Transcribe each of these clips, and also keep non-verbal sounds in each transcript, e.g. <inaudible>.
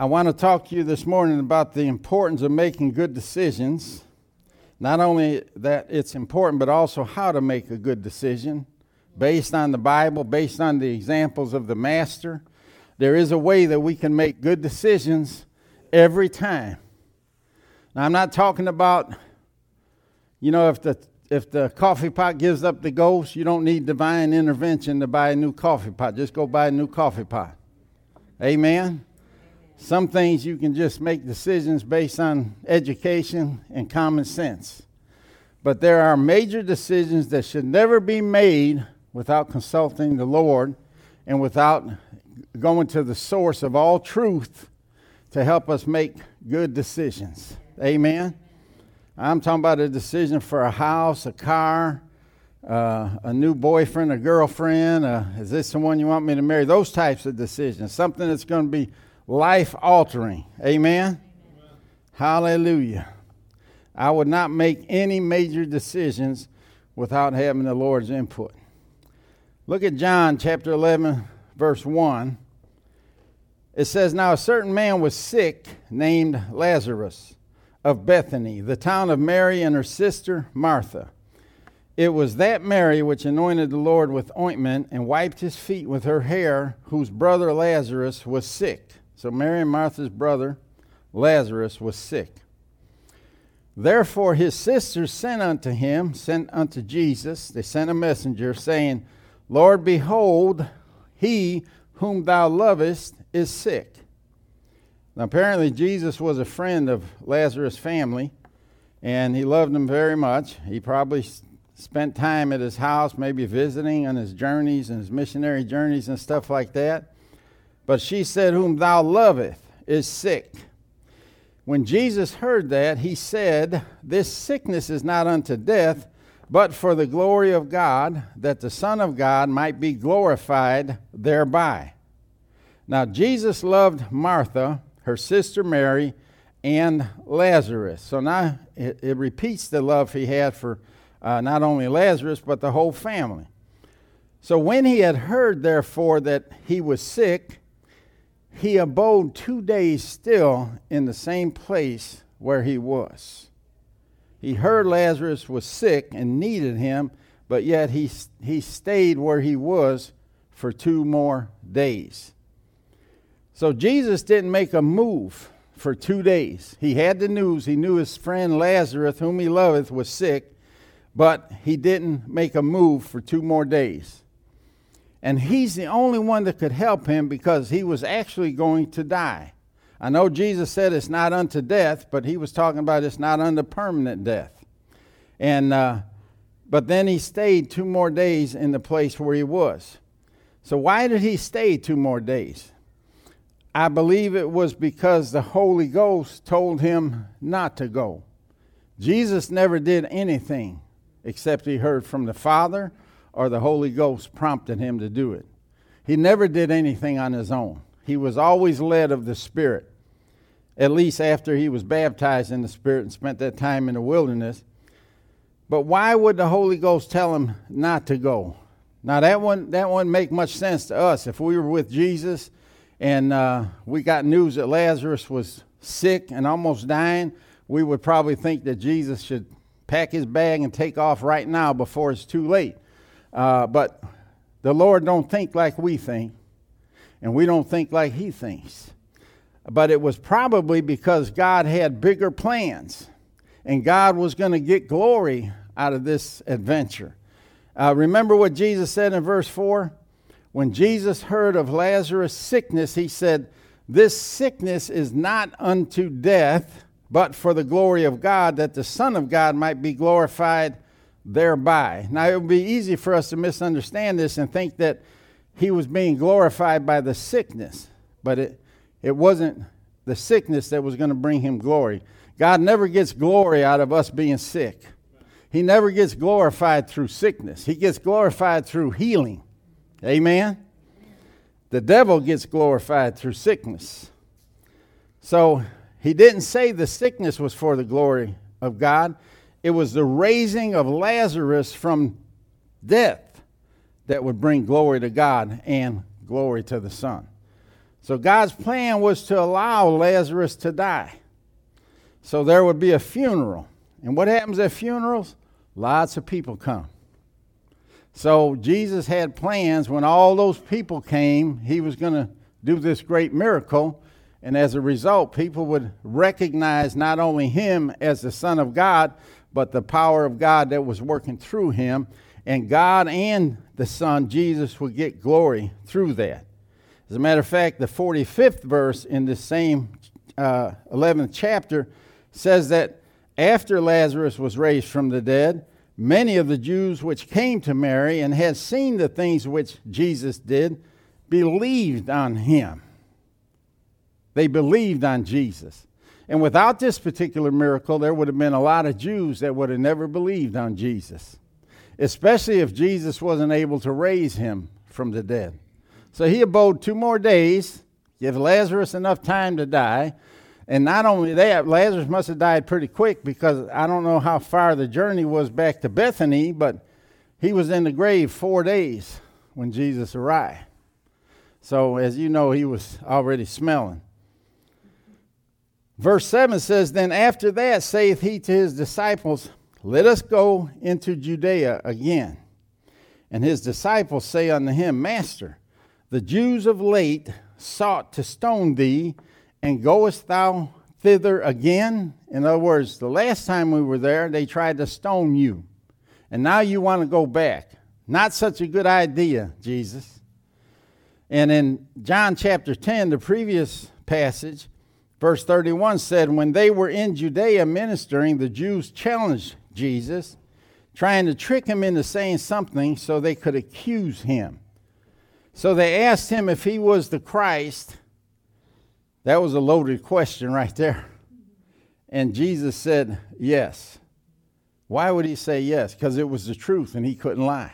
I want to talk to you this morning about the importance of making good decisions. Not only that it's important, but also how to make a good decision based on the Bible, based on the examples of the Master. There is a way that we can make good decisions every time. Now, I'm not talking about, you know, if the if the coffee pot gives up the ghost, you don't need divine intervention to buy a new coffee pot. Just go buy a new coffee pot. Amen. Some things you can just make decisions based on education and common sense. But there are major decisions that should never be made without consulting the Lord and without going to the source of all truth to help us make good decisions. Amen. I'm talking about a decision for a house, a car, uh, a new boyfriend, a girlfriend. Uh, is this the one you want me to marry? Those types of decisions. Something that's going to be life altering. Amen? Hallelujah. I would not make any major decisions without having the Lord's input. Look at John chapter 11, verse 1. It says, Now a certain man was sick named Lazarus of Bethany, the town of Mary and her sister Martha. It was that Mary which anointed the Lord with ointment and wiped his feet with her hair, whose brother Lazarus was sick. So Mary and Martha's brother Lazarus was sick. Therefore his sisters sent unto him, sent unto Jesus, they sent a messenger, saying, Lord, behold, he whom thou lovest is sick. Now, apparently, Jesus was a friend of Lazarus' family, and he loved them very much. He probably spent time at his house, maybe visiting on his journeys and his missionary journeys and stuff like that. But she said, Whom thou lovest is sick. When Jesus heard that, he said, This sickness is not unto death, but for the glory of God, that the Son of God might be glorified thereby. Now, Jesus loved Martha her sister Mary, and Lazarus. So now it, it repeats the love he had for uh, not only Lazarus, but the whole family. So when he had heard, therefore, that he was sick, he abode two days still in the same place where he was. He heard Lazarus was sick and needed him, but yet he, he stayed where he was for two more days. So Jesus didn't make a move for two days. He had the news. He knew his friend Lazarus, whom he loveth, was sick, but he didn't make a move for two more days. And he's the only one that could help him because he was actually going to die. I know Jesus said it's not unto death, but he was talking about it's not unto permanent death. And uh, but then he stayed two more days in the place where he was. So why did he stay two more days? I believe it was because the Holy Ghost told him not to go. Jesus never did anything except he heard from the Father or the Holy Ghost prompted him to do it. He never did anything on his own. He was always led of the Spirit, at least after he was baptized in the Spirit and spent that time in the wilderness. But why would the Holy Ghost tell him not to go? Now that one that wouldn't make much sense to us. If we were with Jesus and uh, we got news that Lazarus was sick and almost dying, we would probably think that Jesus should pack his bag and take off right now before it's too late. Uh, but the Lord don't think like we think, and we don't think like he thinks. But it was probably because God had bigger plans, and God was going to get glory out of this adventure. Uh, remember what Jesus said in verse 4? when Jesus heard of Lazarus' sickness, he said, This sickness is not unto death, but for the glory of God, that the Son of God might be glorified thereby. Now, it would be easy for us to misunderstand this and think that he was being glorified by the sickness. but it, it wasn't the sickness that was going to bring him glory. God never gets glory out of us being sick. He never gets glorified through sickness. He gets glorified through healing. Amen? The devil gets glorified through sickness. So he didn't say the sickness was for the glory of God, it was the raising of Lazarus from death that would bring glory to God and glory to the Son. So God's plan was to allow Lazarus to die. So there would be a funeral. And what happens at funerals? Lots of people come. So Jesus had plans when all those people came, he was going to do this great miracle. And as a result, people would recognize not only him as the Son of God, but the power of God that was working through him. And God and the Son, Jesus, would get glory through that. As a matter of fact, the 45th verse in the same uh, 11th chapter says that after Lazarus was raised from the dead, many of the Jews which came to Mary and had seen the things which Jesus did believed on him. They believed on Jesus. And without this particular miracle, there would have been a lot of Jews that would have never believed on Jesus, especially if Jesus wasn't able to raise him from the dead. So he abode two more days, give Lazarus enough time to die. And not only that, Lazarus must have died pretty quick because I don't know how far the journey was back to Bethany, but he was in the grave four days when Jesus arrived. So, as you know, he was already smelling. Verse 7 says, Then after that saith he to his disciples, Let us go into Judea again. And his disciples say unto him, Master, the Jews of late sought to stone thee, and goest thou thither again? In other words, the last time we were there, they tried to stone you. And now you want to go back. Not such a good idea, Jesus. And in John chapter 10, the previous passage, Verse 31 said, When they were in Judea ministering, the Jews challenged Jesus, trying to trick him into saying something so they could accuse him. So they asked him if he was the Christ. That was a loaded question right there. And Jesus said, Yes. Why would he say yes? Because it was the truth and he couldn't lie.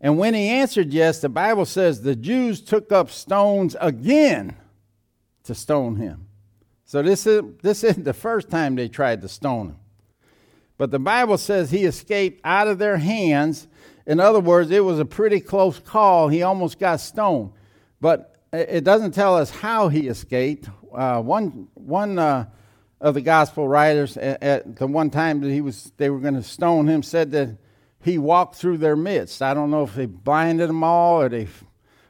And when he answered yes, the Bible says the Jews took up stones again to stone him. So this, is, this isn't the first time they tried to stone him. But the Bible says he escaped out of their hands. In other words, it was a pretty close call. He almost got stoned. But it doesn't tell us how he escaped. Uh, one one uh, of the gospel writers at, at, the one time that he was they were going to stone him said that he walked through their midst. I don't know if they blinded them all or they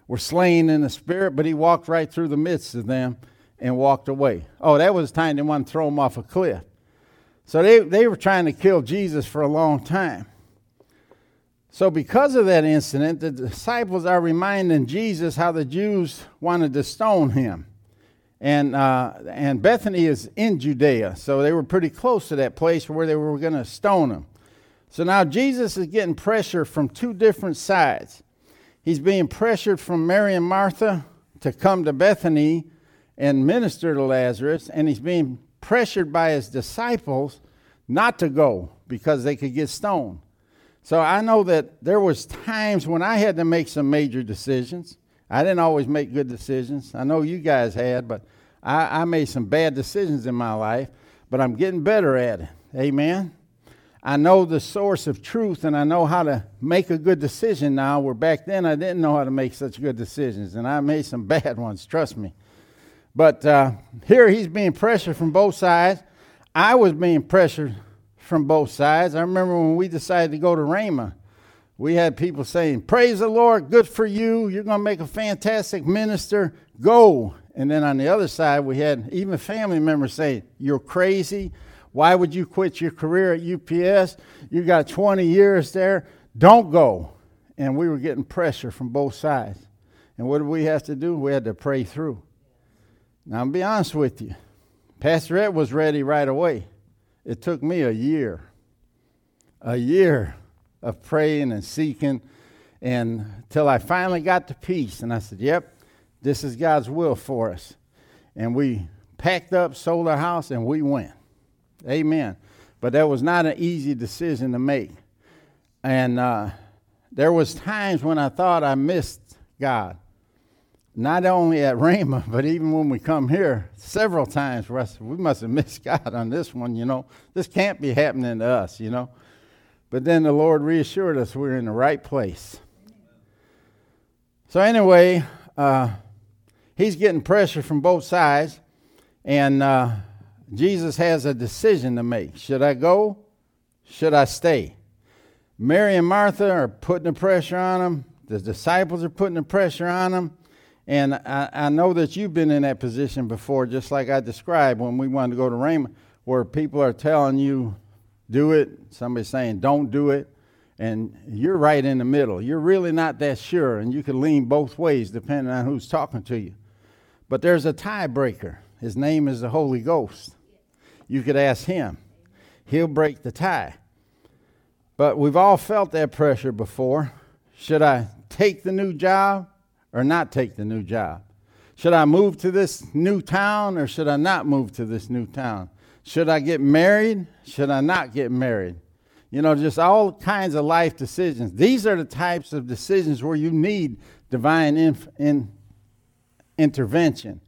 were slain in the spirit, but he walked right through the midst of them and walked away. Oh, that was the time they wanted to throw him off a cliff. So they, they were trying to kill Jesus for a long time. So, because of that incident, the disciples are reminding Jesus how the Jews wanted to stone him. And, uh, and Bethany is in Judea, so they were pretty close to that place where they were going to stone him. So now Jesus is getting pressure from two different sides. He's being pressured from Mary and Martha to come to Bethany and minister to Lazarus, and he's being pressured by his disciples not to go because they could get stoned. So I know that there was times when I had to make some major decisions. I didn't always make good decisions. I know you guys had, but I, I made some bad decisions in my life, but I'm getting better at it. Amen. I know the source of truth and I know how to make a good decision now, where back then I didn't know how to make such good decisions, and I made some <laughs> bad ones, trust me. But uh, here he's being pressured from both sides. I was being pressured from both sides. I remember when we decided to go to Rhema, we had people saying, Praise the Lord, good for you. You're going to make a fantastic minister. Go. And then on the other side, we had even family members saying, You're crazy. Why would you quit your career at UPS? You got 20 years there. Don't go. And we were getting pressure from both sides. And what did we have to do? We had to pray through. Now, I'll be honest with you. Pastor Ed was ready right away. It took me a year, a year of praying and seeking, and until I finally got to peace. And I said, Yep, This is God's will for us. And we packed up, sold our house, and we went. Amen. But that was not an easy decision to make. And uh, there was times when I thought I missed God. Not only at Rhema, <laughs> but even when we come here, several times where I said, we must have missed <laughs> God on this one, you know. This can't be happening to us, you know. But then the Lord reassured us we're in the right place. So, anyway, uh, he's getting pressure from both sides, and uh, Jesus has a decision to make. Should I go? Should I stay? Mary and Martha are putting the pressure on him. The disciples are putting the pressure on him. And I, I know that you've been in that position before, just like I described when we wanted to go to Rhema, where people are telling you, do it, Somebody's saying, don't do it, and you're right in the middle. You're really not that sure, and you can lean both ways depending on who's talking to you. But there's a tiebreaker. His name is the Holy Ghost. You could ask him, he'll break the tie. But we've all felt that pressure before. Should I take the new job or not take the new job? Should I move to this new town or should I not move to this new town? Should I get married? Should I not get married? You know, just all kinds of life decisions. These are the types of decisions where you need divine inf- in intervention.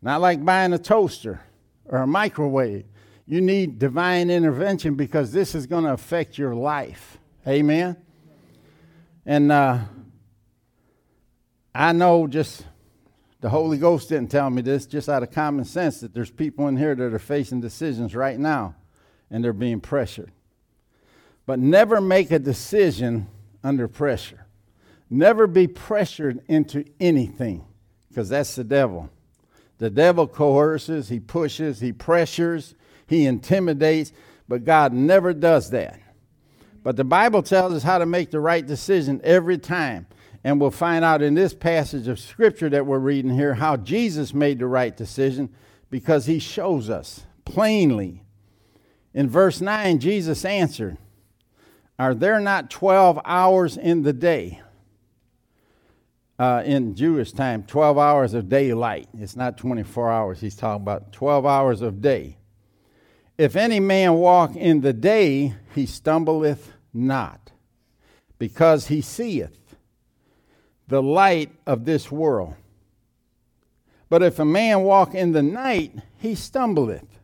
Not like buying a toaster or a microwave. You need divine intervention because this is going to affect your life. Amen? And uh, I know just the Holy Ghost didn't tell me this, just out of common sense, that there's people in here that are facing decisions right now and they're being pressured. But never make a decision under pressure. Never be pressured into anything because that's the devil. The devil coerces, he pushes, he pressures, he intimidates, but God never does that. But the Bible tells us how to make the right decision every time. And we'll find out in this passage of Scripture that we're reading here how Jesus made the right decision because he shows us plainly. In verse 9, Jesus answered, Are there not 12 hours in the day? Uh, in Jewish time, 12 hours of daylight. It's not 24 hours. He's talking about 12 hours of day. If any man walk in the day, he stumbleth not, because he seeth the light of this world. But if a man walk in the night, he stumbleth.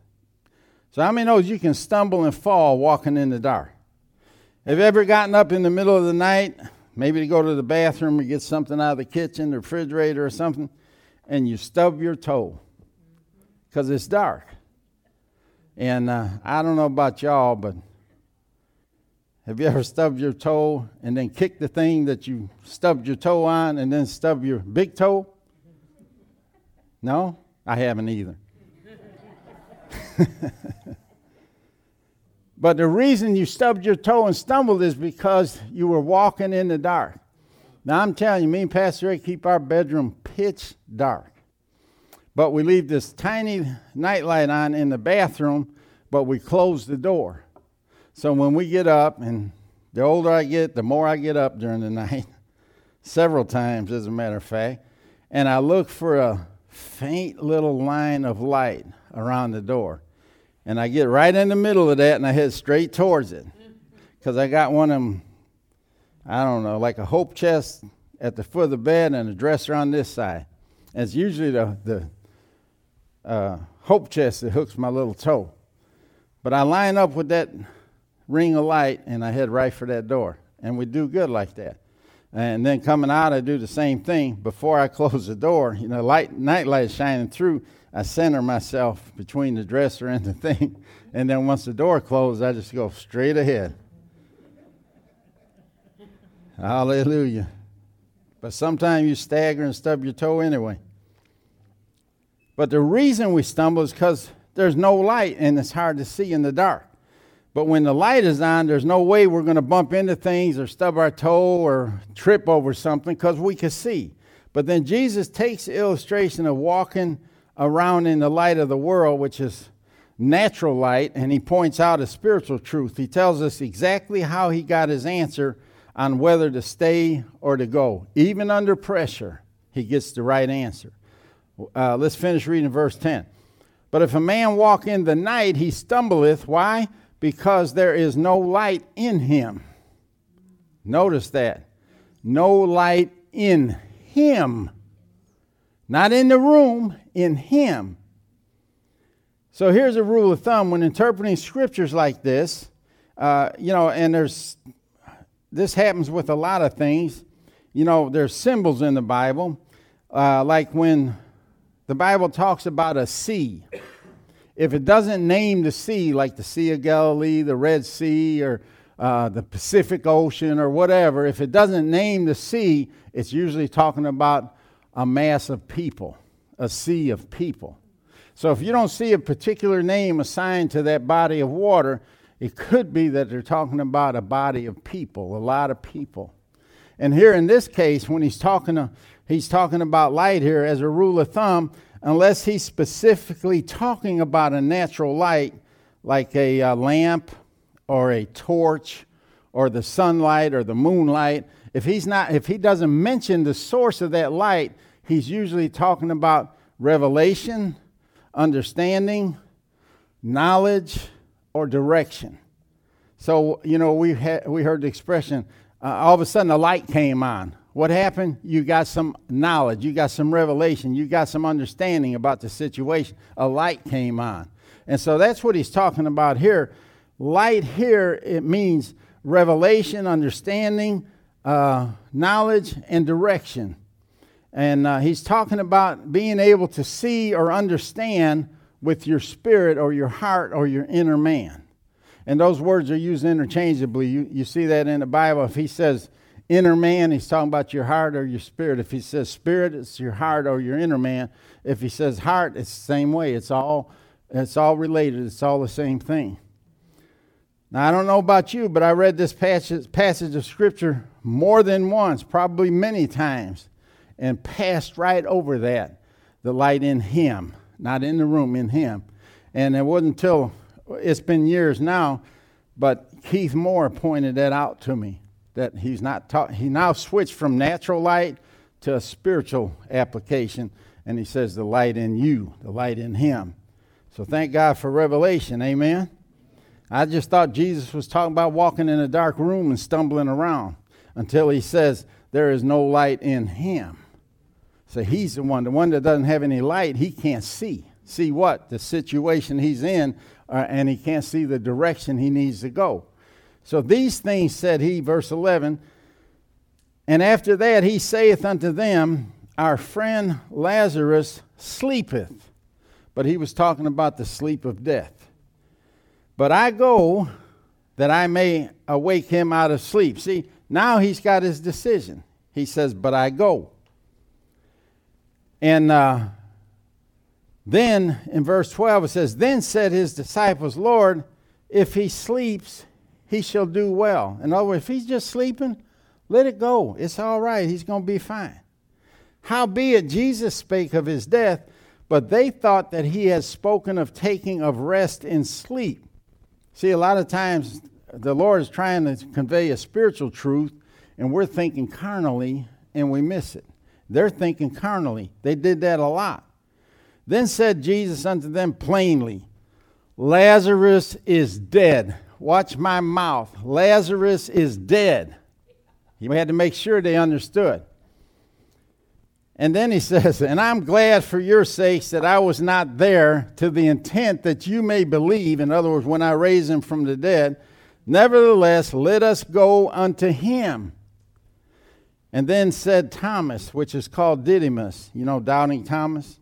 So, how many knows you can stumble and fall walking in the dark? Have you ever gotten up in the middle of the night, maybe to go to the bathroom or get something out of the kitchen, the refrigerator, or something, and you stub your toe because it's dark? And uh, I don't know about y'all, but have you ever stubbed your toe and then kicked the thing that you stubbed your toe on and then stubbed your big toe? No? I haven't either. <laughs> but the reason you stubbed your toe and stumbled is because you were walking in the dark. Now, I'm telling you, me and Pastor Ray keep our bedroom pitch dark. But we leave this tiny nightlight on in the bathroom, but we close the door. So when we get up, and the older I get, the more I get up during the <laughs> night, several times as a matter of fact, and I look for a faint little line of light around the door. And I get right in the middle of that and I head straight towards it. <laughs> Because I got one of them, I don't know, like a hope chest at the foot of the bed and a dresser on this side. And it's usually the, the uh, hope chest that hooks my little toe. But I line up with that ring of light and I head right for that door. And we do good like that. And then coming out, I do the same thing. Before I <laughs> close the door, you know, light, night light shining through, I center myself between the dresser and the <laughs> thing. And then once the door closes, I just go straight ahead. Hallelujah. But sometimes you stagger and stub your toe anyway. But the reason we stumble is because there's no light and it's hard to see in the dark. But when the light is on, there's no way we're going to bump into things or stub our toe or trip over something because we can see. But then Jesus takes the illustration of walking around in the light of the world, which is natural light, and he points out a spiritual truth. He tells us exactly how he got his answer on whether to stay or to go, even under pressure. he gets the right answer. Uh, let's finish reading verse 10. But if a man walk in the night, he stumbleth. Why? Because there is no light in him. Notice that. No light in him. Not in the room, in him. So here's a rule of thumb when interpreting scriptures like this, uh, you know, and there's this happens with a lot of things. You know, there's symbols in the Bible, uh, like when the Bible talks about a sea. If it doesn't name the sea, like the Sea of Galilee, the Red Sea, or uh, the Pacific Ocean, or whatever, if it doesn't name the sea, it's usually talking about a mass of people, a sea of people. So if you don't see a particular name assigned to that body of water, it could be that they're talking about a body of people, a lot of people. And here in this case, when he's talking, to, he's talking about light here as a rule of thumb, unless he's specifically talking about a natural light like a, a lamp or a torch or the sunlight or the moonlight, if he's not if he doesn't mention the source of that light, he's usually talking about revelation, understanding, knowledge, or direction. So, you know, we, had, we heard the expression uh, all of a sudden the light came on. What happened? You got some knowledge, you got some revelation, you got some understanding about the situation. A light came on. And so that's what he's talking about here. Light here, it means revelation, understanding, uh, knowledge, and direction. And uh, he's talking about being able to see or understand with your spirit or your heart or your inner man. And those words are used interchangeably. You, you see that in the Bible. If he says inner man, he's talking about your heart or your spirit. If he says spirit, it's your heart or your inner man. If he says heart, it's the same way. It's all, it's all related, it's all the same thing. Now, I don't know about you, but I read this passage, passage of Scripture more than once, probably many times and passed right over that the light in him, not in the room, in him. And it wasn't until it's been years now, but Keith Moore pointed that out to me that he's not taught, he now switched from natural light to a spiritual application, and he says the light in you, the light in him. So thank God for revelation, amen. I just thought Jesus was talking about walking in a dark room and stumbling around until he says there is no light in him. So he's the one, the one that doesn't have any light, he can't see. See what? The situation he's in, uh, and he can't see the direction he needs to go. So these things said he, verse 11, and after that he saith unto them, Our friend Lazarus sleepeth. But he was talking about the sleep of death. But I go that I may awake him out of sleep. See, now he's got his decision. He says, But I go. And uh, then in verse 12 it says, Then said his disciples, Lord, if he sleeps, he shall do well. In other words, if he's just sleeping, let it go. It's all right. He's going to be fine. Howbeit, Jesus spake of his death, but they thought that he had spoken of taking of rest in sleep. See, a lot of times the Lord is trying to convey a spiritual truth, and we're thinking carnally, and we miss it. They're thinking carnally. They did that a lot. Then said Jesus unto them plainly, Lazarus is dead. Watch my mouth. Lazarus is dead. He had to make sure they understood. And then he <laughs> says, And I'm glad for your sakes that I was not there to the intent that you may believe. In other words, when I raise him from the dead, nevertheless, let us go unto him. And then said Thomas, which is called Didymus, you know, doubting Thomas.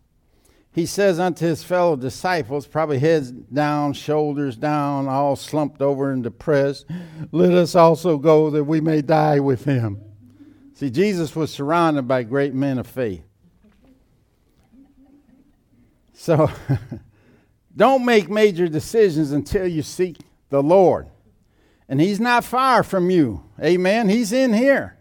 He says unto his fellow disciples, probably heads down, shoulders down, all slumped over and depressed, let us also go that we may die with him. See, Jesus was surrounded by great men of faith. So, <laughs> don't make major decisions until you seek the Lord. And He's not far from you. Amen. He's in here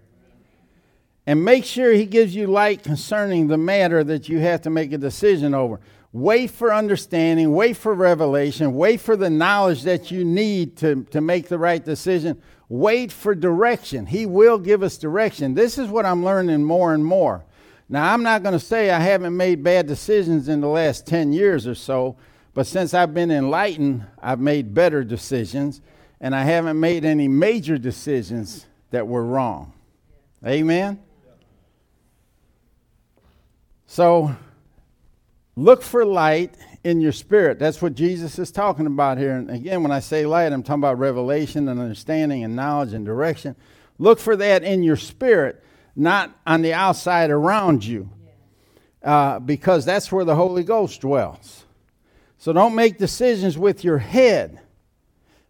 and make sure he gives you light concerning the matter that you have to make a decision over. Wait for understanding, wait for revelation, wait for the knowledge that you need to, to make the right decision. Wait for direction. He will give us direction. This is what I'm learning more and more. Now, I'm not going to say I haven't made bad decisions in the last 10 years or so, but since I've been enlightened, I've made better decisions, and I haven't made any major decisions that were wrong. Amen? So, look for light in your spirit. That's what Jesus is talking about here. And again, when I say light, I'm talking about revelation and understanding and knowledge and direction. Look for that in your spirit, not on the outside around you, uh, because that's where the Holy Ghost dwells. So don't make decisions with your head,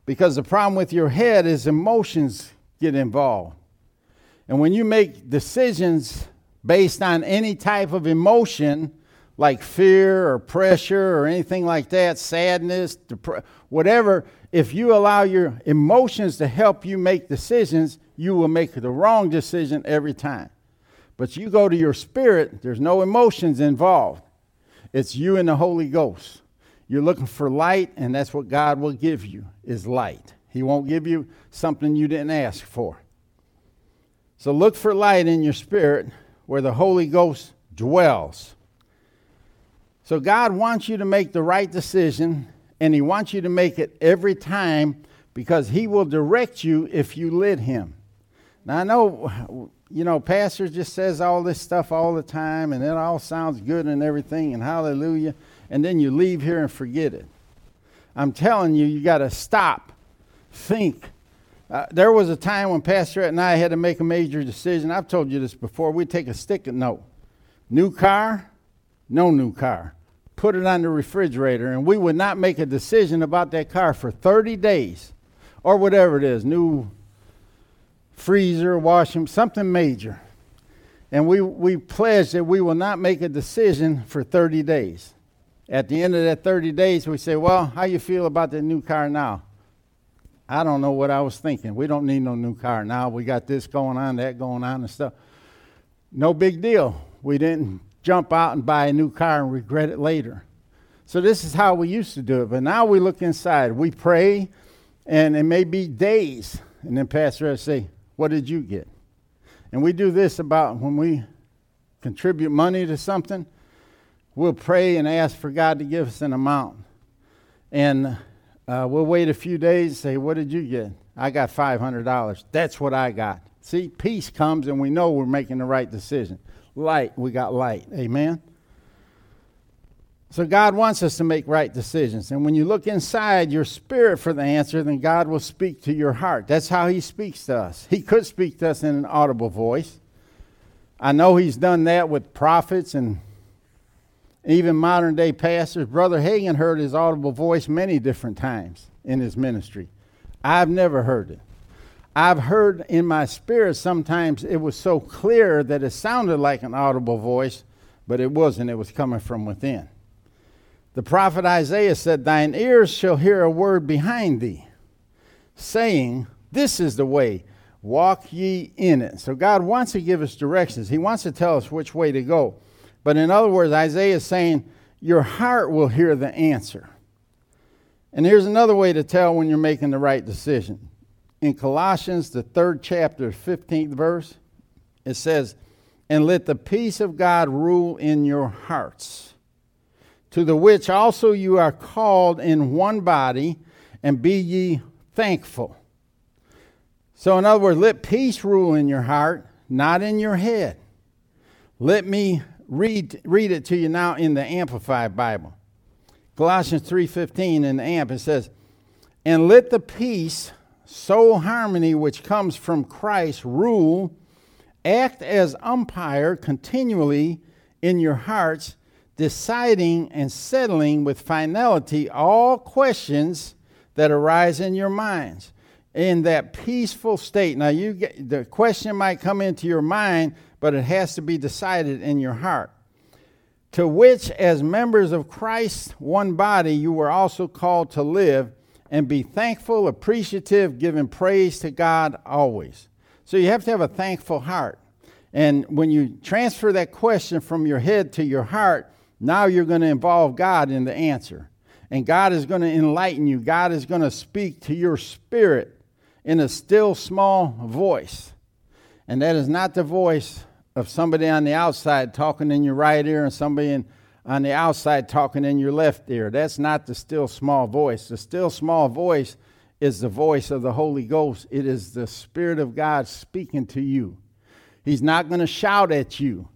because the problem with your head is emotions get involved. And when you make decisions based on any type of emotion, like fear or pressure or anything like that, sadness, whatever, if you allow your emotions to help you make decisions, you will make the wrong decision every time. But you go to your spirit, there's no emotions involved. It's you and the Holy Ghost. You're looking for light, and that's what God will give you is light. He won't give you something you didn't ask for. So look for light in your spirit where the Holy Ghost dwells. So God wants you to make the right decision, and He wants you to make it every time because He will direct you if you let Him. Now I know, you know, pastor just says all this stuff all the time, and it all sounds good and everything, and hallelujah, and then you leave here and forget it. I'm telling you, you got to stop, think. Uh, there was a time when Pastor and I had to make a major decision. I've told you this before. We'd take a stick and note. New car, no new car. Put it on the refrigerator, and we would not make a decision about that car for 30 days or whatever it is. New freezer, washing, something major. And we, we pledged that we will not make a decision for 30 days. At the end of that 30 days, we say, Well, how you feel about the new car now? I don't know what I was thinking. We don't need no new car now. We got this going on, that going on, and stuff. No big deal. We didn't jump out and buy a new car and regret it later. So this is how we used to do it. But now we look inside. We pray, and it may be days. And then Pastor will say, what did you get? And we do this about when we contribute money to something, we'll pray and ask for God to give us an amount. And uh, we'll wait a few days and say, What did you get? I got $500. That's what I got. See, peace comes and we know we're making the right decision. Light, we got light. Amen? So God wants us to make right decisions. And when you look inside your spirit for the answer, then God will speak to your heart. That's how He speaks to us. He could speak to us in an audible voice. I know He's done that with prophets even modern day pastors. Brother Hagin heard his audible voice many different times in his ministry. I've never heard it. I've heard in my spirit sometimes it was so clear that it sounded like an audible voice, but it wasn't. It was coming from within. The prophet Isaiah said, Thine ears shall hear a word behind thee, saying, This is the way, walk ye in it. So God wants to give us directions, He wants to tell us which way to go. But in other words, Isaiah is saying, Your heart will hear the answer. And here's another way to tell when you're making the right decision. In Colossians, the third chapter, 15th verse, it says, And let the peace of God rule in your hearts to the which also you are called in one body, and be ye thankful. So, in other words, let peace rule in your heart, not in your head. Let me read, read it to you now in the Amplified Bible. Colossians 3:15 in the Amp it says, "And let the peace, soul harmony which comes from Christ rule, act as umpire continually in your hearts, deciding and settling with finality all questions that arise in your minds in that peaceful state. Now, you get, the question might come into your mind, but it has to be decided in your heart. To which, as members of Christ's one body, you were also called to live and be thankful, appreciative, giving praise to God always. So you have to have a thankful heart. And when you transfer that question from your head to your heart, now you're going to involve God in the answer. And God is going to enlighten you. God is going to speak to your spirit in a still small voice. And that is not the voice of somebody on the outside talking in your right ear and somebody in, on the outside talking in your left ear. That's not the still small voice. The still small voice is the voice of the Holy Ghost, it is the Spirit of God speaking to you. He's not going to shout at you.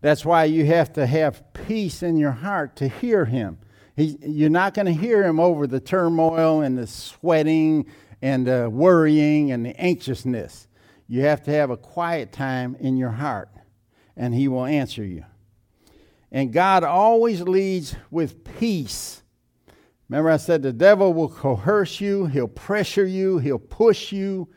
That's why you have to have peace in your heart to hear Him. He, you're not going to hear Him over the turmoil and the sweating and the worrying and the anxiousness. You have to have a quiet time in your heart, and He will answer you. And God always leads with peace Remember, I said the devil will coerce you, he'll pressure you, he'll push you.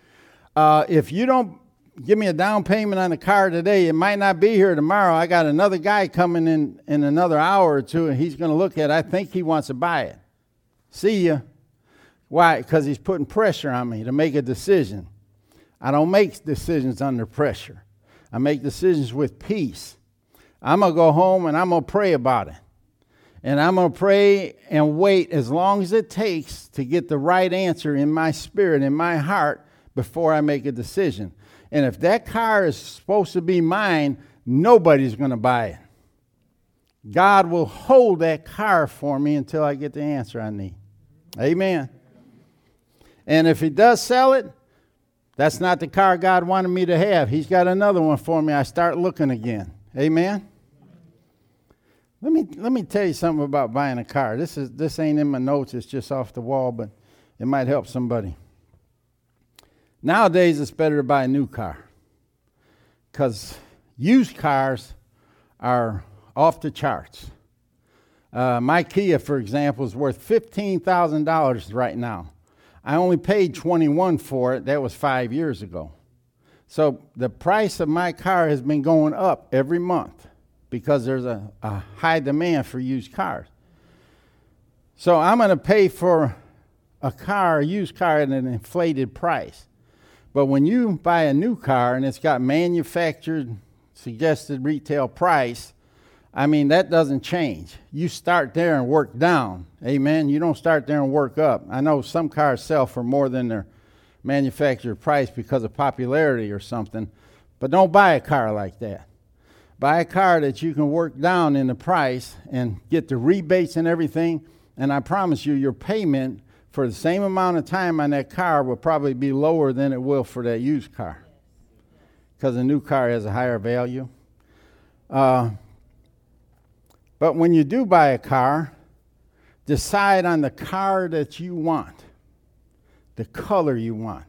Uh, if you don't give me a down payment on the car today, it might not be here tomorrow. I got another guy coming in in another hour or two, and he's going to look at it. I think he wants to buy it. See ya. Why? Because he's putting pressure on me to make a decision. I don't make decisions under pressure, I make decisions with peace. I'm going to go home and I'm going to pray about it. And I'm going to pray and wait as long as it takes to get the right answer in my spirit, in my heart, before I make a decision. And if that car is supposed to be mine, nobody's going to buy it. God will hold that car for me until I get the answer I need. Amen. And if He does sell it, that's not the car God wanted me to have. He's got another one for me. I start looking again. Amen. Let me let me tell you something about buying a car. This is this ain't in my notes. It's just off the wall, but it might help somebody. Nowadays, it's better to buy a new car because used cars are off the charts. Uh, my Kia, for example, is worth fifteen thousand dollars right now. I only paid twenty-one for it. That was five years ago. So the price of my car has been going up every month because there's a, a high demand for used cars. So I'm going to pay for a car, a used car, at an inflated price. But when you buy a new car and it's got manufactured suggested retail price, I mean, that doesn't change. You start there and work down. Amen. You don't start there and work up. I know some cars sell for more than their manufacturer price because of popularity or something, but don't buy a car like that buy a car that you can work down in the price and get the rebates and everything. And I promise you, your payment for the same amount of time on that car will probably be lower than it will for that used car because a new car has a higher value. Uh, but when you do buy a car, decide on the car that you want, the color you want,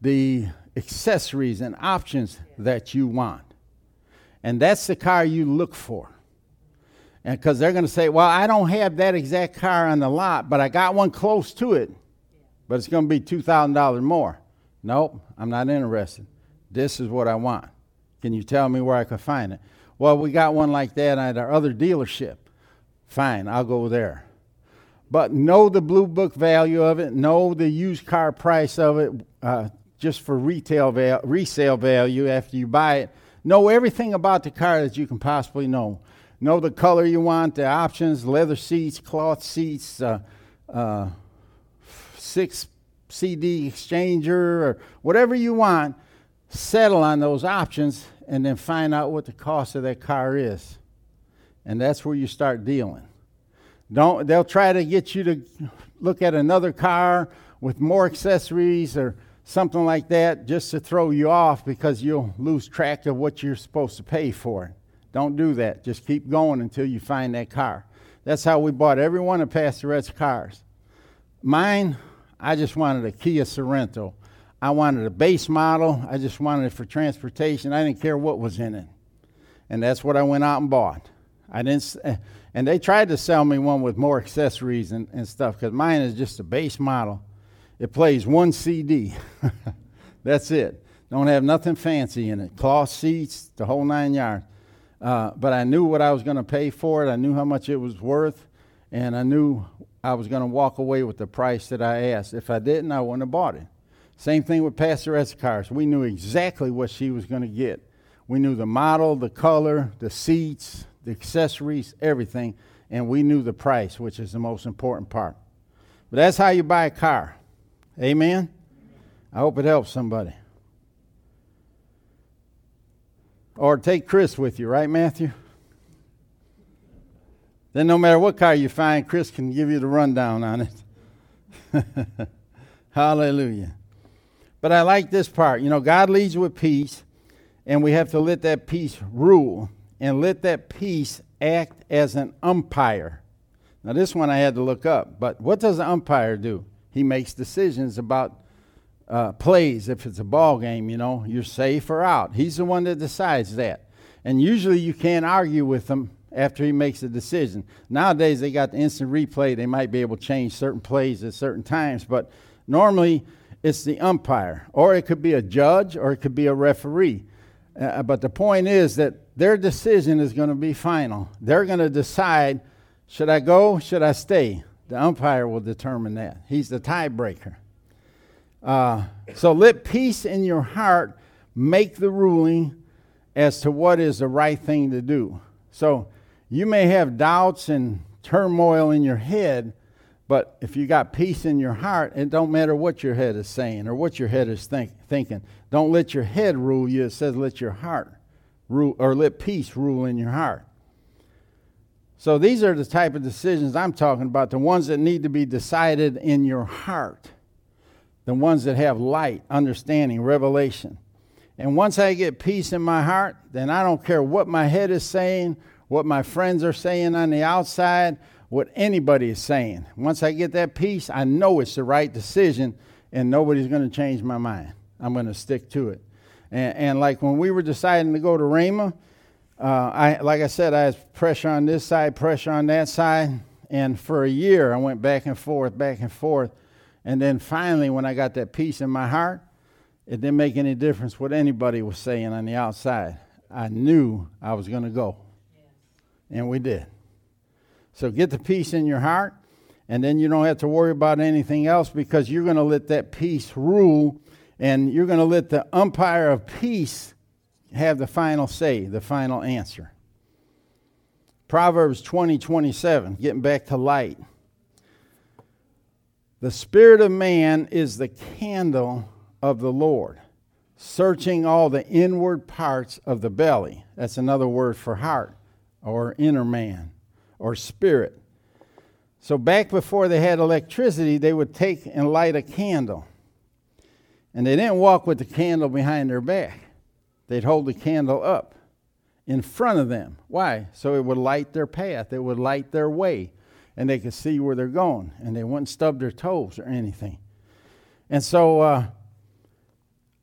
the accessories and options that you want. And that's the car you look for. And because they're going to say, well, I don't have that exact car on the lot, but I got one close to it, but it's going to be $2,000 more. Nope, I'm not interested. This is what I want. Can you tell me where I can find it? Well, we got one like that at our other dealership. Fine, I'll go there. But know the blue book value of it, know the used car price of it, uh, just for retail val- resale value after you buy it Know everything about the car that you can possibly know. Know the color you want, the options, leather seats, cloth seats, uh, uh, six CD exchanger, or whatever you want. Settle on those options and then find out what the cost of that car is. And that's where you start dealing. Don't, they'll try to get you to look at another car with more accessories or something like that just to throw you off because you'll lose track of what you're supposed to pay for. it. Don't do that. Just keep going until you find that car. That's how we bought every one of Pastor Rhett's cars. Mine, I just wanted a Kia Sorento. I wanted a base model. I just wanted it for transportation. I didn't care what was in it. And that's what I went out and bought. I didn't, eh, and they tried to sell me one with more accessories and, and stuff because mine is just a base model. It plays one CD. <laughs> That's it. Don't have nothing fancy in it. Cloth seats, the whole nine yards. Uh, but I knew what I was going to pay for it. I knew how much it was worth, and I knew I was going to walk away with the price that I asked. If I didn't, I wouldn't have bought it. Same thing with Pastor S cars. We knew exactly what she was going to get. We knew the model, the color, the seats, the accessories, everything, and we knew the price, which is the most important part. But that's how you buy a car. Amen? I hope it helps somebody. Or take Chris with you, right, Matthew? Then, no matter what car you find, Chris can give you the rundown on it. <laughs> Hallelujah. But I like this part. You know, God leads with peace, and we have to let that peace rule and let that peace act as an umpire. Now, this one I had to look up, but what does an umpire do? He makes decisions about uh, plays. If it's a ball game, you know, you're safe or out. He's the one that decides that. And usually you can't argue with him after he makes a decision. Nowadays, they got the instant replay. They might be able to change certain plays at certain times, but normally it's the umpire, or it could be a judge, or it could be a referee. Uh, but the point is that their decision is going to be final. They're going to decide should I go, should I stay? The umpire will determine that. He's the tiebreaker. Uh, so let peace in your heart make the ruling as to what is the right thing to do. So you may have doubts and turmoil in your head, but if you got peace in your heart, it don't matter what your head is saying or what your head is think, thinking. Don't let your head rule you. It says let your heart rule or let peace rule in your heart. So these are the type of decisions I'm talking about, the ones that need to be decided in your heart. The ones that have light, understanding, revelation. And once I get peace in my heart, then I don't care what my head is saying what my friends are saying on the outside, what anybody is saying. Once I get that peace, I know it's the right decision and nobody's going to change my mind. I'm going to stick to it. And, and, like when we were deciding to go to Rhema, uh, I, like I said, I had pressure on this side, pressure on that side. And for a year, I went back and forth, back and forth. And then finally, when I got that peace in my heart, it didn't make any difference what anybody was saying on the outside. I knew I was going to go. And we did. So get the peace in your heart, and then you don't have to worry about anything else because you're going to let that peace rule, and you're going to let the umpire of peace have the final say, the final answer. Proverbs 20 27, getting back to light. The spirit of man is the candle of the Lord, searching all the inward parts of the belly. That's another word for heart or inner man or spirit. So, back before they had electricity, they would take and light a candle. And they didn't walk with the candle behind their back, they'd hold the candle up in front of them. Why? So it would light their path, it would light their way, and they could see where they're going, and they wouldn't stub their toes or anything. And so, uh,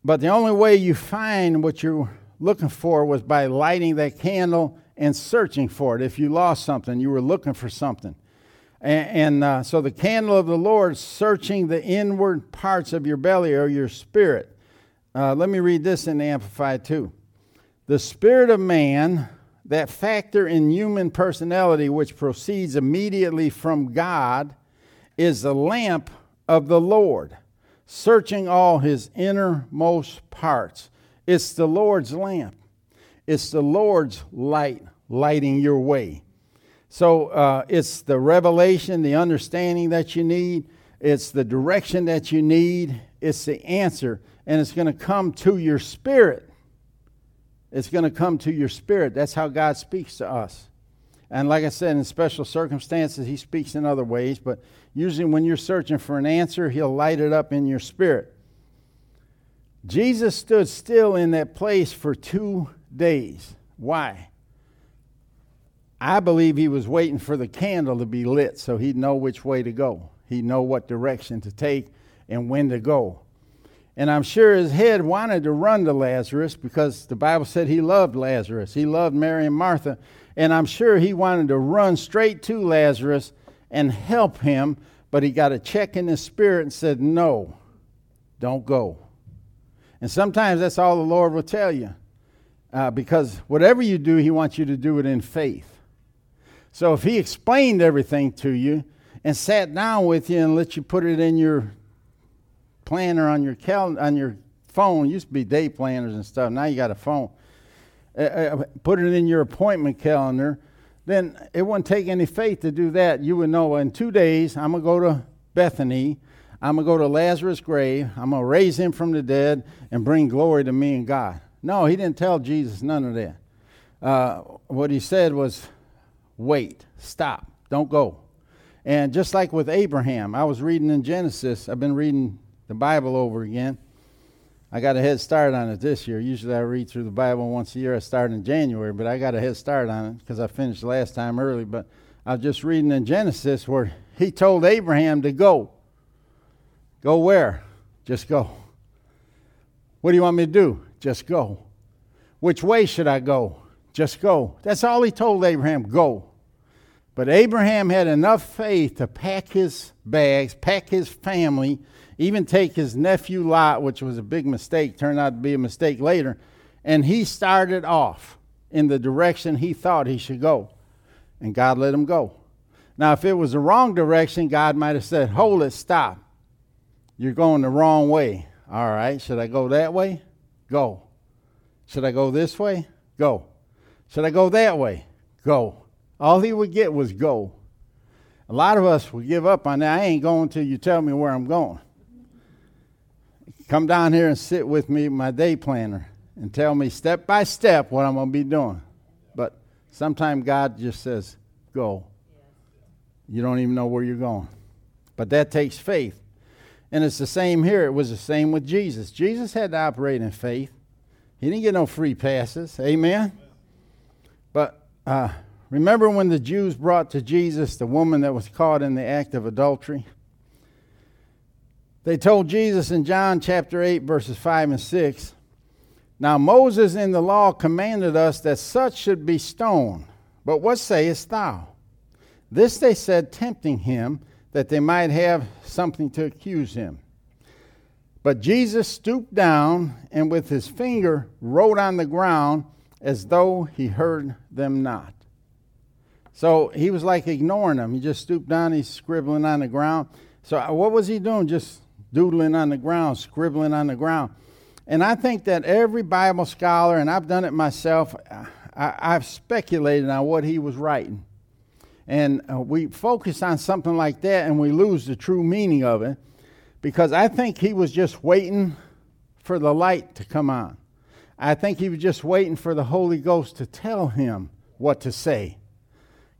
but the only way you find what you're looking for was by lighting that candle and searching for it. If you lost something, you were looking for something. And, and uh, so the candle of the Lord searching the inward parts of your belly or your spirit. Uh, let me read this in the Amplified too. The spirit of man, that factor in human personality which proceeds immediately from God, is the lamp of the Lord, searching all his innermost parts. It's the Lord's lamp. It's the Lord's light lighting your way. So uh, it's the revelation, the understanding that you need, it's the direction that you need, it's the answer, and it's going to come to your spirit. It's going to come to your spirit. That's how God speaks to us. And like I said, in special circumstances, He speaks in other ways, but usually when you're searching for an answer, He'll light it up in your spirit. Jesus stood still in that place for two days. Why? I believe he was waiting for the candle to be lit so he'd know which way to go. He'd know what direction to take and when to go. And I'm sure his head wanted to run to Lazarus because the Bible said he loved Lazarus. He loved Mary and Martha. And I'm sure he wanted to run straight to Lazarus and help him, but he got a check in his spirit and said, No, don't go. And sometimes that's all the Lord will tell you. Uh, because whatever you do, he wants you to do it in faith. So if he explained everything to you and sat down with you and let you put it in your planner on your cal- on your phone, used to be day planners and stuff. Now you got a phone. Uh, uh, put it in your appointment calendar. Then it wouldn't take any faith to do that. You would know in two days I'm gonna go to Bethany. I'm gonna go to Lazarus' grave. I'm gonna raise him from the dead and bring glory to me and God. No, he didn't tell Jesus none of that. Uh, what he said was, wait, stop, don't go. And just like with Abraham, I was reading in Genesis, I've been reading the Bible over again. I got a head start on it this year. Usually I read through the Bible once a year. I start in January, but I got a head start on it because I finished last time early. But I was just reading in Genesis where he told Abraham to go. Go where? Just go. What do you want me to do? Just go. Which way should I go? Just go. That's all he told Abraham go. But Abraham had enough faith to pack his bags, pack his family, even take his nephew Lot, which was a big mistake, turned out to be a mistake later, and he started off in the direction he thought he should go. And God let him go. Now, if it was the wrong direction, God might have said, Hold it, stop. You're going the wrong way. All right, should I go that way? Go. Should I go this way? Go. Should I go that way? Go. All he would get was go. A lot of us would give up on that. I ain't going till you tell me where I'm going. Come down here and sit with me, my day planner, and tell me step by step what I'm going to be doing. But sometimes God just says, go. You don't even know where you're going. But that takes faith. And it's the same here. It was the same with Jesus. Jesus had to operate in faith. He didn't get no free passes. Amen? But uh, remember when the Jews brought to Jesus the woman that was caught in the act of adultery? They told Jesus in John chapter 8, verses 5 and 6 Now Moses in the law commanded us that such should be stoned. But what sayest thou? This they said, tempting him, that they might have something to accuse him. But Jesus stooped down and with his finger wrote on the ground as though he heard them not. So he was like ignoring them. He just stooped down, he's scribbling on the ground. So uh, what was he doing? Just doodling on the ground, scribbling on the ground. And I think that every Bible scholar, and I've done it myself, I, have speculated on what he was writing. And uh, we focus on something like that and we lose the true meaning of it because I think he was just waiting for the light to come on. I think he was just waiting for the Holy Ghost to tell him what to say.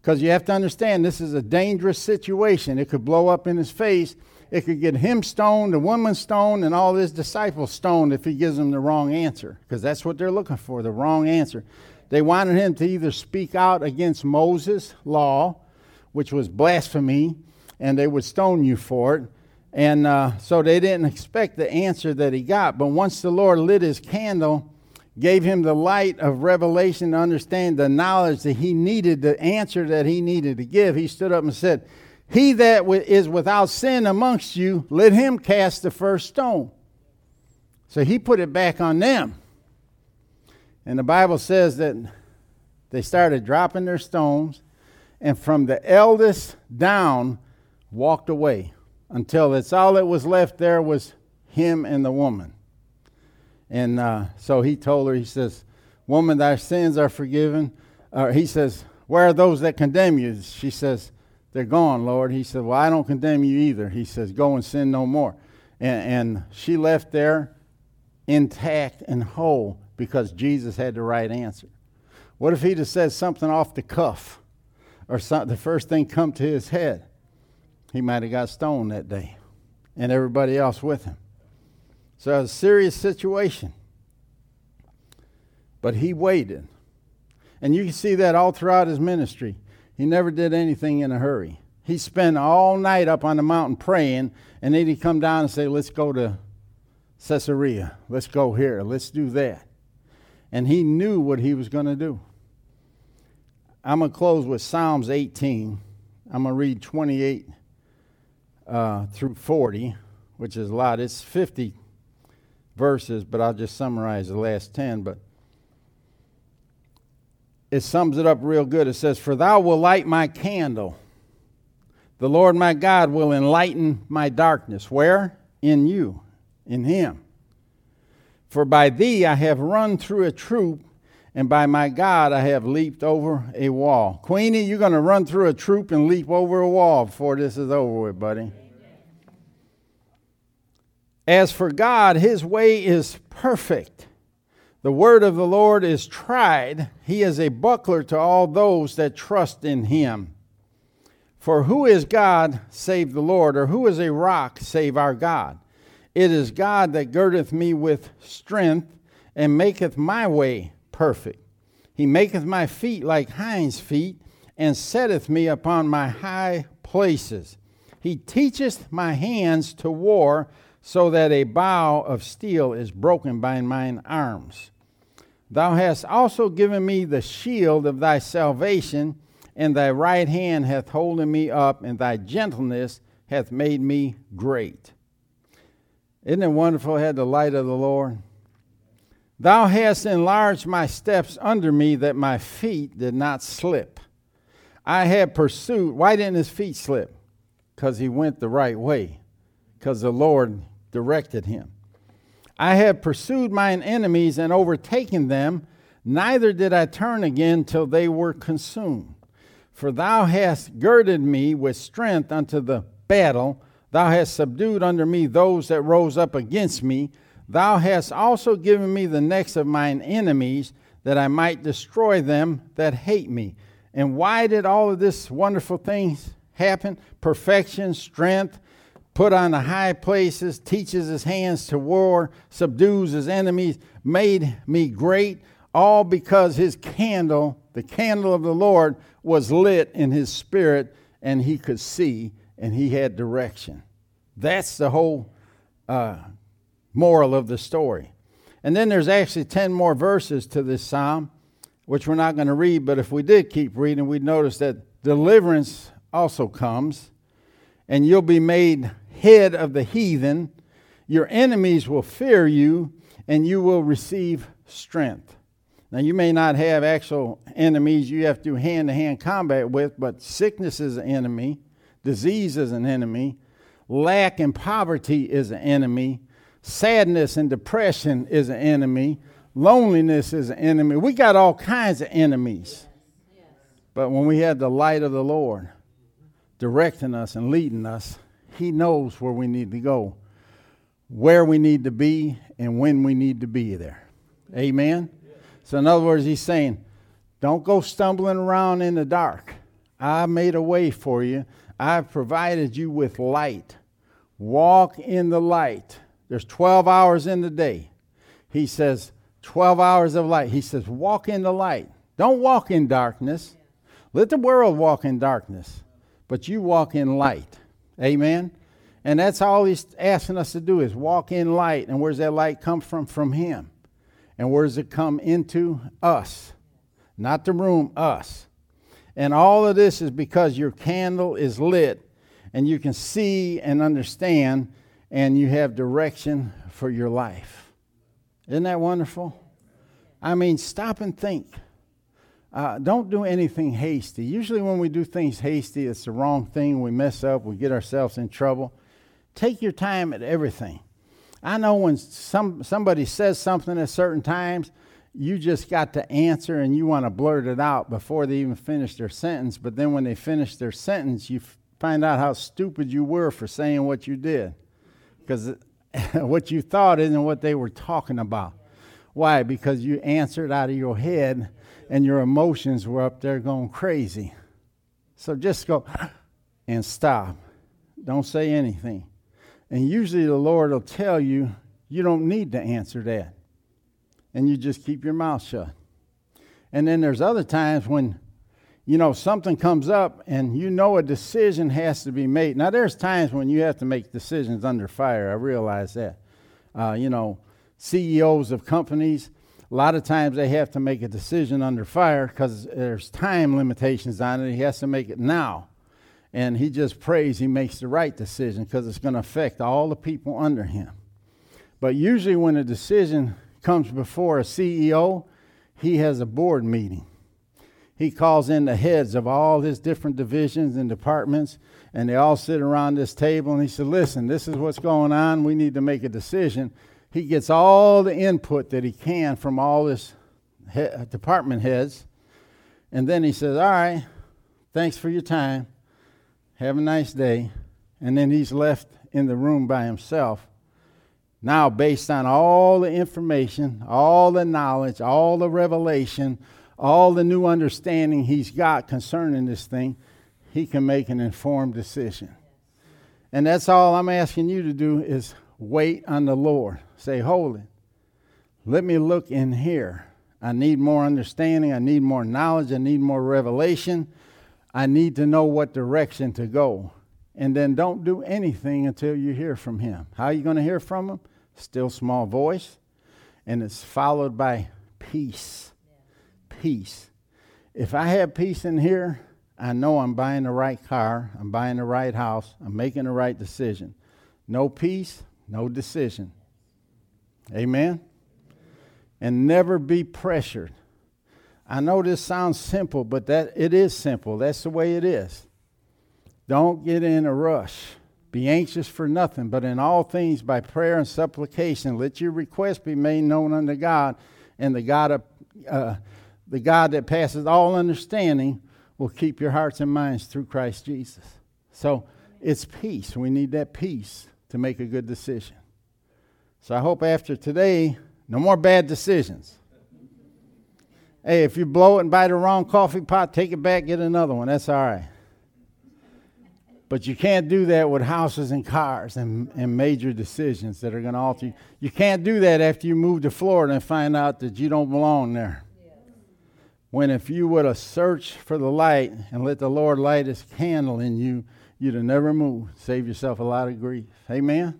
Because you have to understand, this is a dangerous situation. It could blow up in his face it could get him stoned, the woman stoned, and all his disciples stoned if he gives them the wrong answer, because that's what they're looking for the wrong answer. They wanted him to either speak out against Moses' law, which was blasphemy, and they would stone you for it. And uh, so they didn't expect the answer that he got. But once the Lord lit his candle, gave him the light of revelation to understand the knowledge that he needed, the answer that he needed to give, he stood up and said, he that is without sin amongst you, let him cast the first stone. So he put it back on them. And the Bible says that they started dropping their stones, and from the eldest down walked away until it's all that was left there was him and the woman. And uh, so he told her, he says, Woman, thy sins are forgiven. Uh, he says, Where are those that condemn you? She says, they're gone, Lord. He said, Well, I don't condemn you either. He says, Go and sin no more. And, and she left there intact and whole because Jesus had the right answer. What if he'd have said something off the cuff or some, the first thing come to his head? He might have got stoned that day and everybody else with him. So it was a serious situation. But he waited. And you can see that all throughout his ministry. He never did anything in a hurry. He spent all night up on the mountain praying, and then he'd come down and say, Let's go to Caesarea. Let's go here. Let's do that. And he knew what he was going to do. I'm going to close with Psalms 18. I'm going to read 28 uh, through 40, which is a lot. It's 50 verses, but I'll just summarize the last 10. But it sums it up real good. It says, For thou will light my candle. The Lord my God will enlighten my darkness. Where? In you, in Him. For by thee I have run through a troop, and by my God I have leaped over a wall. Queenie, you're going to run through a troop and leap over a wall before this is over with, buddy. As for God, His way is perfect The word of the Lord is tried. He is a buckler to all those that trust in him. For who is God save the Lord, or who is a rock save our God? It is God that girdeth me with strength and maketh my way perfect. He maketh my feet like hinds' feet and setteth me upon my high places. He teacheth my hands to war so that a bow of steel is broken by mine arms. Thou hast also given me the shield of thy salvation, and thy right hand hath holden me up, and thy gentleness hath made me great. Isn't it wonderful have the light of the Lord? Thou hast enlarged my steps under me that my feet did not slip. I had pursued. Why didn't his feet slip? Because he went the right way, because the Lord directed him. I have pursued mine enemies and overtaken them, neither did I turn again till they were consumed. For thou hast girded me with strength unto the battle, thou hast subdued under me those that rose up against me. Thou hast also given me the necks of mine enemies, that I might destroy them that hate me. And why did all of this wonderful things happen? Perfection, strength, put on the high places, teaches his hands to war, subdues his enemies, made me great, all because his candle, the candle of the Lord, was lit in his spirit and he could see and he had direction. That's the whole uh, moral of the story. And then there's actually 10 more verses to this psalm, which we're not going to read, but if we did keep reading, we'd notice that deliverance also comes, and you'll be made head of the heathen. Your enemies will fear you, and you will receive strength. Now, you may not have actual enemies you have to hand to hand combat with, but sickness is an enemy, disease is an enemy, lack and poverty is an enemy, sadness and depression is an enemy, loneliness is an enemy. We got all kinds of enemies. But when we have the light of the Lord directing us and leading us, he knows where we need to go, where we need to be, and when we need to be there. Amen? So, in other words, he's saying, don't go stumbling around in the dark. I made a way for you, I've provided you with light. Walk in the light. There's 12 hours in the day. He says, 12 hours of light. He says, walk in the light. Don't walk in darkness. Let the world walk in darkness, but you walk in light. Amen. And that's all he's asking us to do is walk in light. And where's that light come from? From him. And where does it come into? Us. Not the room, us. And all of this is because your candle is lit and you can see and understand and you have direction for your life. Isn't that wonderful? I mean, stop and think. Uh, don't do anything hasty. Usually, when we do things hasty, it's the wrong thing. We mess up, we get ourselves in trouble. Take your time at everything. I know when some, somebody says something at certain times, you just got to answer and you want to blurt it out before they even finish their sentence. But then when they finish their sentence, you f- find out how stupid you were for saying what you did. Because <laughs> what you thought isn't what they were talking about. Why? Because you answered out of your head and your emotions were up there going crazy. So just go and stop. Don't say anything. And usually the Lord will tell you, you don't need to answer that. And you just keep your mouth shut. And then there's other times when, you know, something comes up and you know a decision has to be made. Now, there's times when you have to make decisions under fire. I realize that. Uh, you know, CEOs of companies, a lot of times they have to make a decision under fire because there's time limitations on it. He has to make it now. And he just prays he makes the right decision because it's going to affect all the people under him. But usually, when a decision comes before a CEO, he has a board meeting. He calls in the heads of all his different divisions and departments, and they all sit around this table. And he said, Listen, this is what's going on. We need to make a decision he gets all the input that he can from all his he- department heads. And then he says, All right, thanks for your time. Have a nice day. And then he's left in the room by himself. Now, based on all the information, all the knowledge, all the revelation, all the new understanding he's got concerning this thing, he can make an informed decision. And that's all I'm asking you to do is wait on the Lord. Say, Holy, let me look in here. I need more understanding. I need more knowledge. I need more revelation. I need to know what direction to go. And then don't do anything until you hear from Him. How are you going to hear from Him? Still small voice. And it's followed by peace. Peace. If I have peace in here, I know I'm buying the right car, I'm buying the right house, I'm making the right decision. No peace, no decision. Amen? And never be pressured. I know this sounds simple, but that it is simple. That's the way it is. Don't get in a rush. Be anxious for nothing, but in all things by prayer and supplication, let your requests be made known unto God, and the God of, uh, the God that passes all understanding will keep your hearts and minds through Christ Jesus. So it's peace. We need that peace to make a good decision. So I hope after today, no more bad decisions. Hey, if you blow it and buy the wrong coffee pot, take it back, get another one. That's all right. But you can't do that with houses and cars and, and major decisions that are going to alter you. You can't do that after you move to Florida and find out that you don't belong there. When if you would have searched for the light and let the Lord light his candle in you, you'd have never moved. Save yourself a lot of grief. Amen?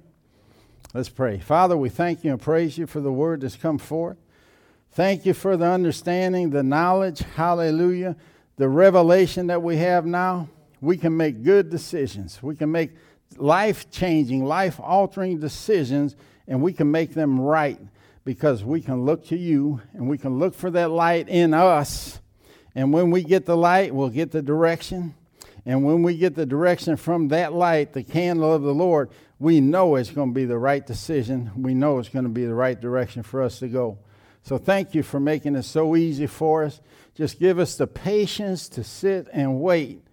Let's pray. Father, we thank you and praise you for the word that's come forth. Thank you for the understanding, the knowledge, hallelujah, the revelation that we have now. We can make good decisions. We can make life changing, life altering decisions, and we can make them right because we can look to you and we can look for that light in us. And when we get the light, we'll get the direction. And when we get the direction from that light, the candle of the Lord, we know it's going to be the right decision. We know it's going to be the right direction for us to go. So thank you for making it so easy for us. Just give us the patience to sit and wait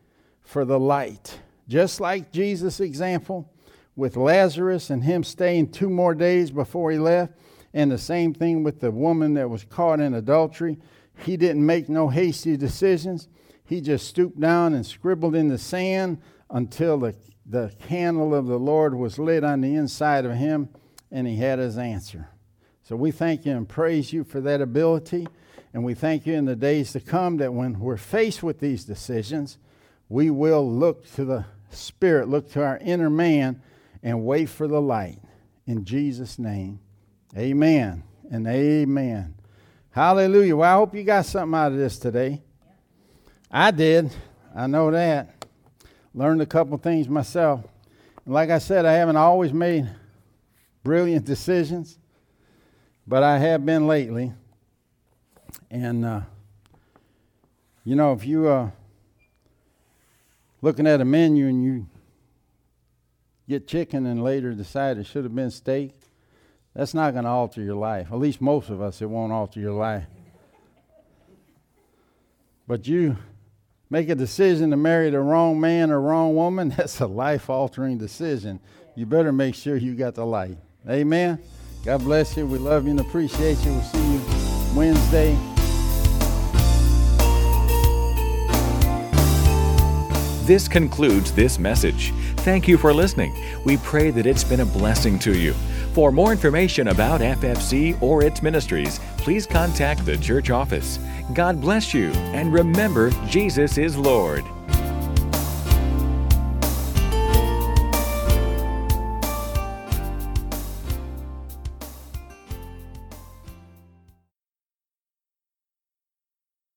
for the light. Just like Jesus' example with Lazarus and him staying two more days before he left, and the same thing with the woman that was caught in adultery. He didn't make no hasty decisions. He just stooped down and scribbled in the sand until the, the candle of the Lord was lit on the inside of him and he had his answer. So we thank you and praise you for that ability. And we thank you in the days to come that when we're faced with these decisions, we will look to the Spirit, look to our inner man, and wait for the light. In Jesus' name, amen and amen. Hallelujah. Well, I hope you got something out of this today. I did. I know that. Learned a couple things myself. And like I said, I haven't always made brilliant decisions but I have been lately. And, uh, you know, if you are uh, looking at a menu and you get chicken and later decide it should have been steak, that's not going to alter your life. At least most of us, it won't alter your life. But you make a decision to marry the wrong man or wrong woman, <laughs> that's a life altering decision. You better make sure you got the light. Amen. God bless you. We love you and appreciate you. We'll see you Wednesday. This concludes this message. Thank you for listening. We pray that it's been a blessing to you. For more information about FFC or its ministries, please contact the church office. God bless you, and remember, Jesus is Lord.